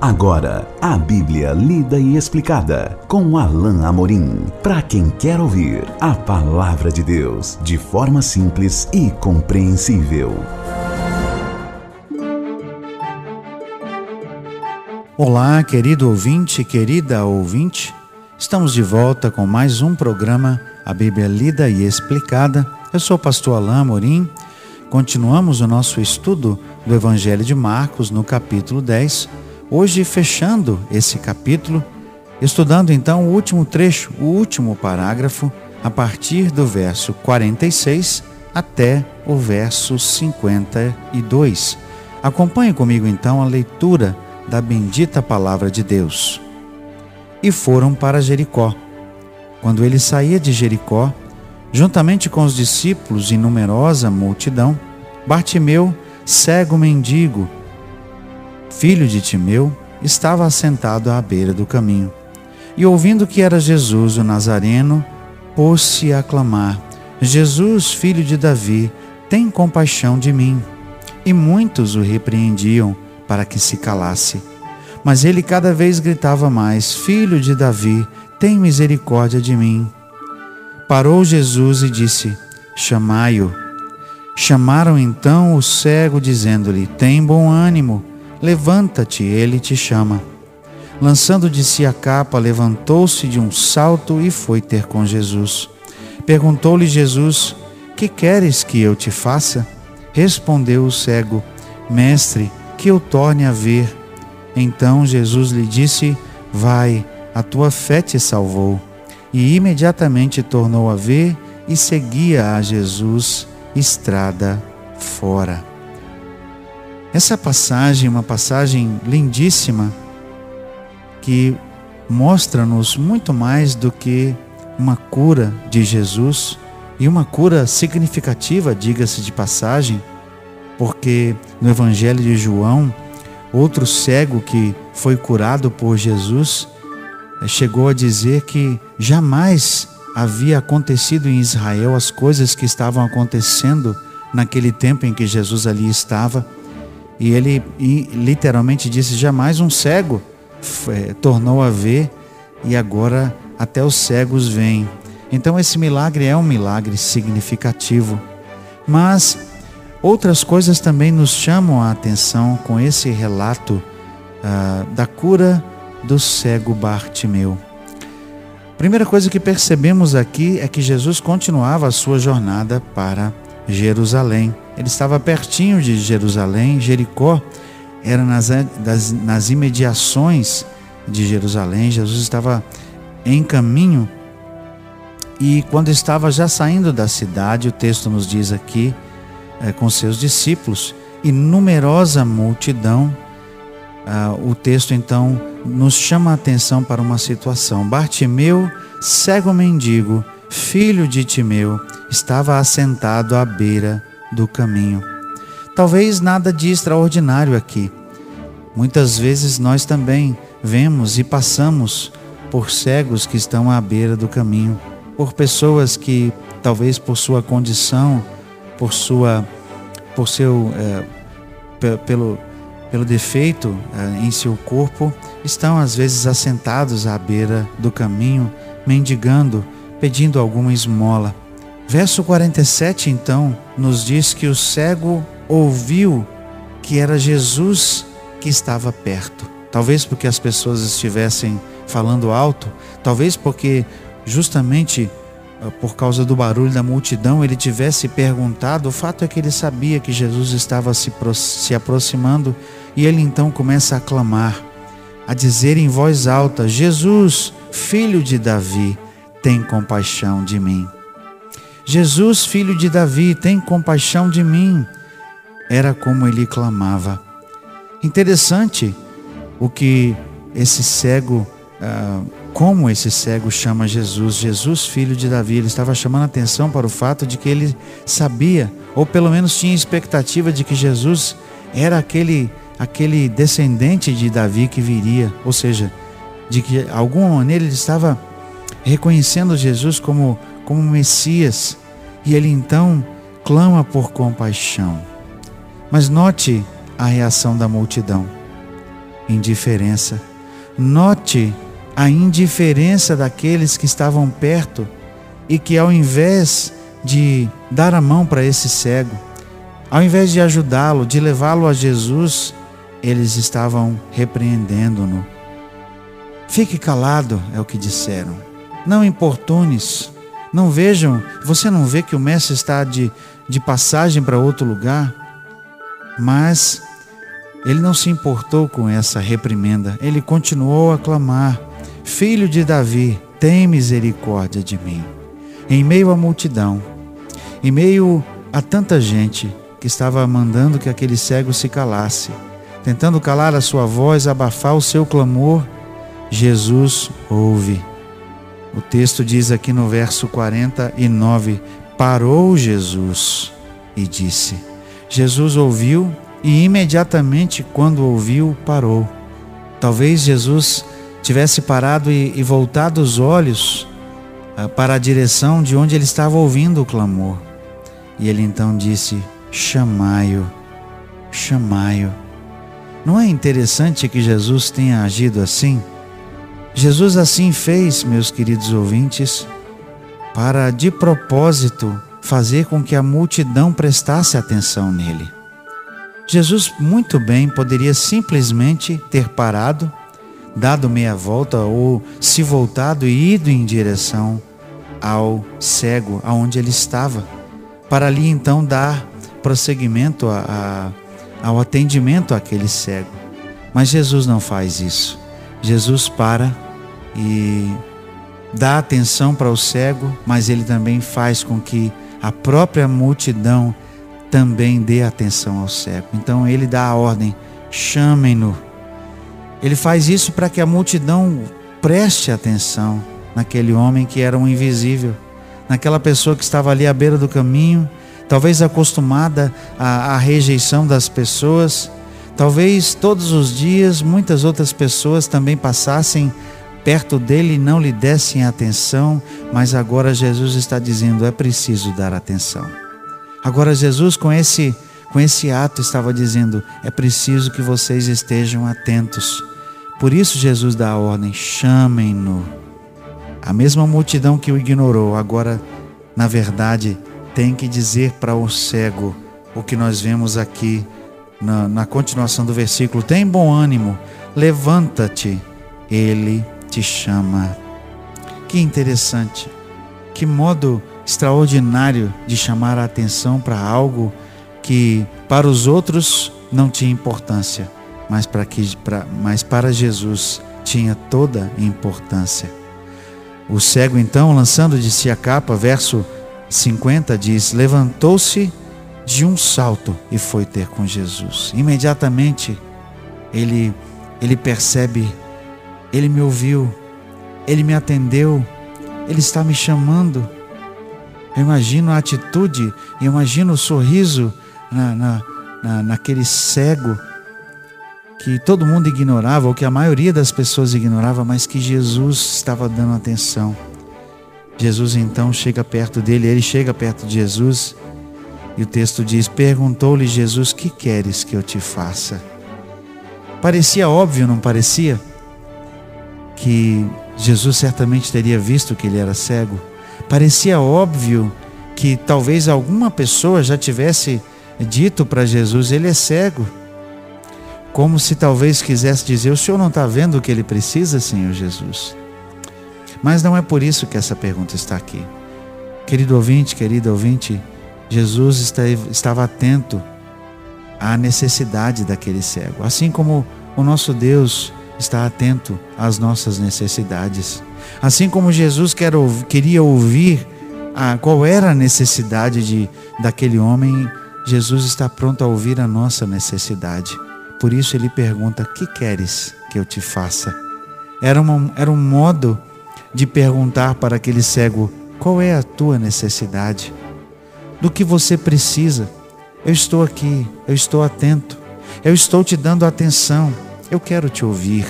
Agora, a Bíblia lida e explicada com Alain Amorim. Para quem quer ouvir a palavra de Deus de forma simples e compreensível. Olá, querido ouvinte, querida ouvinte. Estamos de volta com mais um programa, a Bíblia lida e explicada. Eu sou o pastor Alain Amorim. Continuamos o nosso estudo do Evangelho de Marcos no capítulo 10 Hoje, fechando esse capítulo, estudando então o último trecho, o último parágrafo, a partir do verso 46 até o verso 52. Acompanhe comigo então a leitura da bendita palavra de Deus. E foram para Jericó. Quando ele saía de Jericó, juntamente com os discípulos e numerosa multidão, Bartimeu, cego mendigo, filho de Timeu, estava assentado à beira do caminho. E ouvindo que era Jesus o Nazareno, pôs-se a clamar: Jesus, filho de Davi, tem compaixão de mim. E muitos o repreendiam para que se calasse. Mas ele cada vez gritava mais: Filho de Davi, tem misericórdia de mim. Parou Jesus e disse: Chamai-o. Chamaram então o cego, dizendo-lhe: Tem bom ânimo Levanta-te, ele te chama. Lançando de si a capa, levantou-se de um salto e foi ter com Jesus. Perguntou-lhe Jesus: Que queres que eu te faça? Respondeu o cego: Mestre, que eu torne a ver. Então Jesus lhe disse: Vai, a tua fé te salvou. E imediatamente tornou a ver e seguia a Jesus estrada fora. Essa passagem é uma passagem lindíssima que mostra-nos muito mais do que uma cura de Jesus e uma cura significativa, diga-se de passagem, porque no Evangelho de João, outro cego que foi curado por Jesus eh, chegou a dizer que jamais havia acontecido em Israel as coisas que estavam acontecendo naquele tempo em que Jesus ali estava e ele literalmente disse: jamais um cego é, tornou a ver, e agora até os cegos veem. Então, esse milagre é um milagre significativo. Mas outras coisas também nos chamam a atenção com esse relato ah, da cura do cego Bartimeu. Primeira coisa que percebemos aqui é que Jesus continuava a sua jornada para Jerusalém. Ele estava pertinho de Jerusalém, Jericó era nas, das, nas imediações de Jerusalém. Jesus estava em caminho e quando estava já saindo da cidade, o texto nos diz aqui, é, com seus discípulos e numerosa multidão, ah, o texto então nos chama a atenção para uma situação. Bartimeu, cego mendigo, filho de Timeu, estava assentado à beira do caminho. Talvez nada de extraordinário aqui. Muitas vezes nós também vemos e passamos por cegos que estão à beira do caminho, por pessoas que talvez por sua condição, por sua, por seu, é, pelo, pelo defeito é, em seu corpo, estão às vezes assentados à beira do caminho, mendigando, pedindo alguma esmola. Verso 47 então nos diz que o cego ouviu que era Jesus que estava perto. Talvez porque as pessoas estivessem falando alto, talvez porque justamente ah, por causa do barulho da multidão ele tivesse perguntado. O fato é que ele sabia que Jesus estava se, se aproximando e ele então começa a clamar, a dizer em voz alta: Jesus, filho de Davi, tem compaixão de mim. Jesus, filho de Davi, tem compaixão de mim. Era como ele clamava. Interessante o que esse cego, ah, como esse cego chama Jesus, Jesus, filho de Davi. Ele estava chamando atenção para o fato de que ele sabia, ou pelo menos tinha expectativa de que Jesus era aquele, aquele descendente de Davi que viria, ou seja, de que de alguma maneira ele estava reconhecendo Jesus como como Messias, e ele então clama por compaixão. Mas note a reação da multidão. indiferença. Note a indiferença daqueles que estavam perto e que, ao invés de dar a mão para esse cego, ao invés de ajudá-lo, de levá-lo a Jesus, eles estavam repreendendo-no. Fique calado, é o que disseram. Não importunes. Não vejam, você não vê que o mestre está de, de passagem para outro lugar? Mas ele não se importou com essa reprimenda. Ele continuou a clamar: Filho de Davi, tem misericórdia de mim. Em meio à multidão, em meio a tanta gente que estava mandando que aquele cego se calasse, tentando calar a sua voz, abafar o seu clamor, Jesus ouve. O texto diz aqui no verso 49: Parou Jesus e disse. Jesus ouviu e imediatamente, quando ouviu, parou. Talvez Jesus tivesse parado e, e voltado os olhos uh, para a direção de onde ele estava ouvindo o clamor. E ele então disse: Chamai-o, chamai-o. Não é interessante que Jesus tenha agido assim? Jesus assim fez, meus queridos ouvintes, para de propósito fazer com que a multidão prestasse atenção nele. Jesus muito bem poderia simplesmente ter parado, dado meia volta ou se voltado e ido em direção ao cego aonde ele estava, para ali então dar prosseguimento a, a, ao atendimento àquele cego. Mas Jesus não faz isso. Jesus para e dá atenção para o cego, mas ele também faz com que a própria multidão também dê atenção ao cego. Então ele dá a ordem: chamem-no. Ele faz isso para que a multidão preste atenção naquele homem que era um invisível, naquela pessoa que estava ali à beira do caminho, talvez acostumada à, à rejeição das pessoas. Talvez todos os dias muitas outras pessoas também passassem perto dele não lhe dessem atenção, mas agora Jesus está dizendo: é preciso dar atenção. Agora Jesus com esse com esse ato estava dizendo: é preciso que vocês estejam atentos. Por isso Jesus dá a ordem: chamem-no. A mesma multidão que o ignorou, agora, na verdade, tem que dizer para o cego o que nós vemos aqui na, na continuação do versículo: tem bom ânimo, levanta-te, ele te chama. Que interessante, que modo extraordinário de chamar a atenção para algo que para os outros não tinha importância, mas para, que, para, mas para Jesus tinha toda importância. O cego, então, lançando de si a capa, verso 50 diz: Levantou-se de um salto e foi ter com Jesus. Imediatamente ele, ele percebe: Ele me ouviu, Ele me atendeu, Ele está me chamando. Eu imagino a atitude, eu imagino o sorriso na, na, na, naquele cego que todo mundo ignorava, ou que a maioria das pessoas ignorava, mas que Jesus estava dando atenção. Jesus então chega perto dele, ele chega perto de Jesus e o texto diz: Perguntou-lhe Jesus: Que queres que eu te faça? Parecia óbvio, não parecia? Que Jesus certamente teria visto que ele era cego parecia óbvio que talvez alguma pessoa já tivesse dito para Jesus: Ele é cego. Como se talvez quisesse dizer: O senhor não está vendo o que ele precisa, Senhor Jesus? Mas não é por isso que essa pergunta está aqui. Querido ouvinte, querida ouvinte, Jesus estava atento à necessidade daquele cego, assim como o nosso Deus está atento às nossas necessidades. Assim como Jesus queria ouvir a, qual era a necessidade de, daquele homem, Jesus está pronto a ouvir a nossa necessidade. Por isso ele pergunta: Que queres que eu te faça? Era, uma, era um modo de perguntar para aquele cego: Qual é a tua necessidade? Do que você precisa? Eu estou aqui, eu estou atento, eu estou te dando atenção, eu quero te ouvir.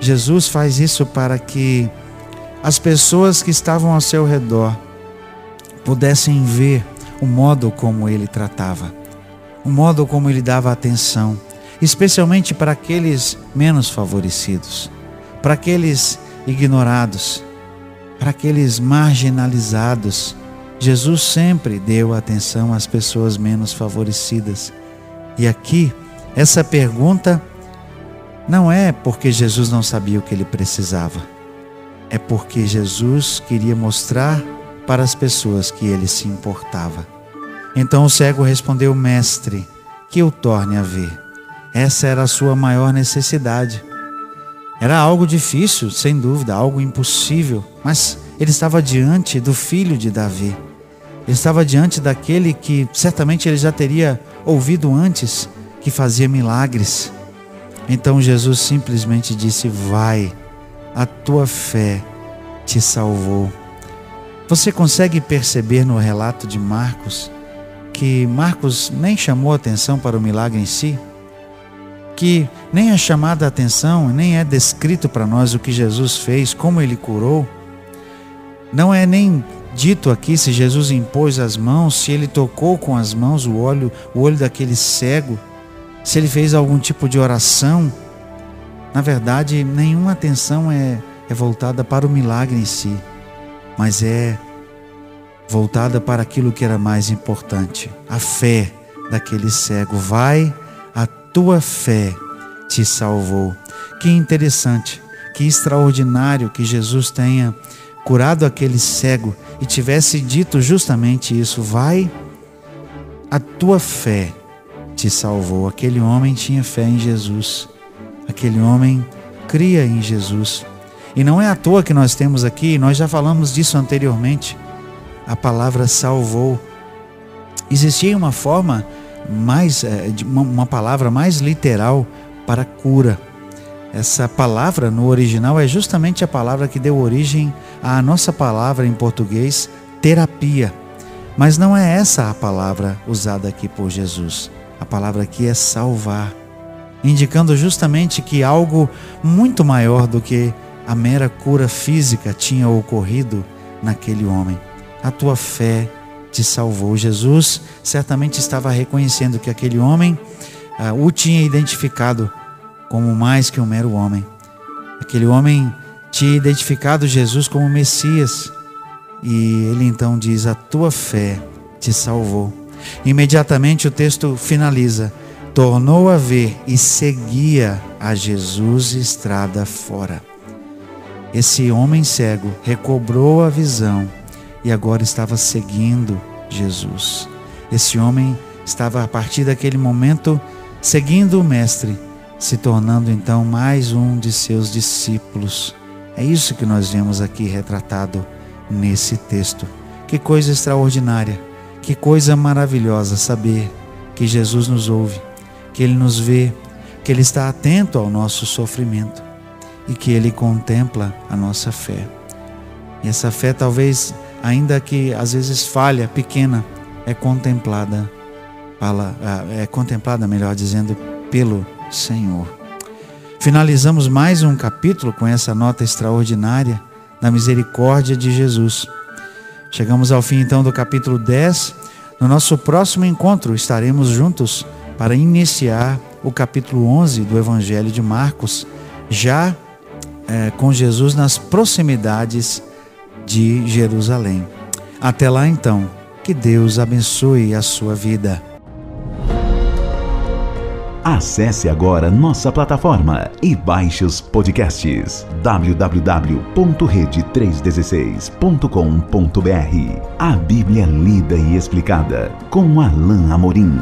Jesus faz isso para que as pessoas que estavam ao seu redor pudessem ver o modo como ele tratava, o modo como ele dava atenção. especialmente para aqueles menos favorecidos, para aqueles ignorados, para aqueles marginalizados. Jesus sempre deu atenção às pessoas menos favorecidas. E aqui, essa pergunta não é porque Jesus não sabia o que ele precisava, é porque Jesus queria mostrar para as pessoas que ele se importava. Então o cego respondeu: Mestre, que o torne a ver. Essa era a sua maior necessidade. Era algo difícil, sem dúvida, algo impossível, mas ele estava diante do filho de Davi. Ele estava diante daquele que certamente ele já teria ouvido antes, que fazia milagres. Então Jesus simplesmente disse: Vai, a tua fé te salvou. Você consegue perceber no relato de Marcos que Marcos nem chamou atenção para o milagre em si? Que nem é chamada a atenção, nem é descrito para nós o que Jesus fez, como ele curou? Não é nem dito aqui se Jesus impôs as mãos, se ele tocou com as mãos o olho, o olho daquele cego, se ele fez algum tipo de oração. Na verdade, nenhuma atenção é, é voltada para o milagre em si, mas é voltada para aquilo que era mais importante, a fé daquele cego. Vai, a tua fé te salvou. Que interessante, que extraordinário que Jesus tenha curado aquele cego e tivesse dito justamente isso: vai, a tua fé te salvou. Aquele homem tinha fé em Jesus, aquele homem cria em Jesus. E não é à toa que nós temos aqui, nós já falamos disso anteriormente, a palavra salvou. Existia uma forma mais, eh, uma palavra mais literal para cura. Essa palavra no original é justamente a palavra que deu origem à nossa palavra em português, terapia. Mas não é essa a palavra usada aqui por Jesus. A palavra aqui é salvar, indicando justamente que algo muito maior do que a mera cura física tinha ocorrido naquele homem. A tua fé te salvou. Jesus certamente estava reconhecendo que aquele homem uh, o tinha identificado como mais que um mero homem. Aquele homem tinha identificado Jesus como Messias. E ele então diz: A tua fé te salvou. Imediatamente o texto finaliza: Tornou a ver e seguia a Jesus estrada fora. Esse homem cego recobrou a visão e agora estava seguindo Jesus. Esse homem estava a partir daquele momento seguindo o Mestre se tornando então mais um de seus discípulos. É isso que nós vemos aqui retratado nesse texto. Que coisa extraordinária, que coisa maravilhosa saber que Jesus nos ouve, que Ele nos vê, que Ele está atento ao nosso sofrimento e que Ele contempla a nossa fé. E essa fé, talvez, ainda que às vezes falha, pequena, é contemplada, é contemplada, melhor dizendo, pelo Senhor. Finalizamos mais um capítulo com essa nota extraordinária da misericórdia de Jesus. Chegamos ao fim então do capítulo 10. No nosso próximo encontro estaremos juntos para iniciar o capítulo 11 do Evangelho de Marcos, já é, com Jesus nas proximidades de Jerusalém. Até lá então, que Deus abençoe a sua vida. Acesse agora nossa plataforma e baixe os podcasts www.rede316.com.br. A Bíblia lida e explicada com Alain Amorim.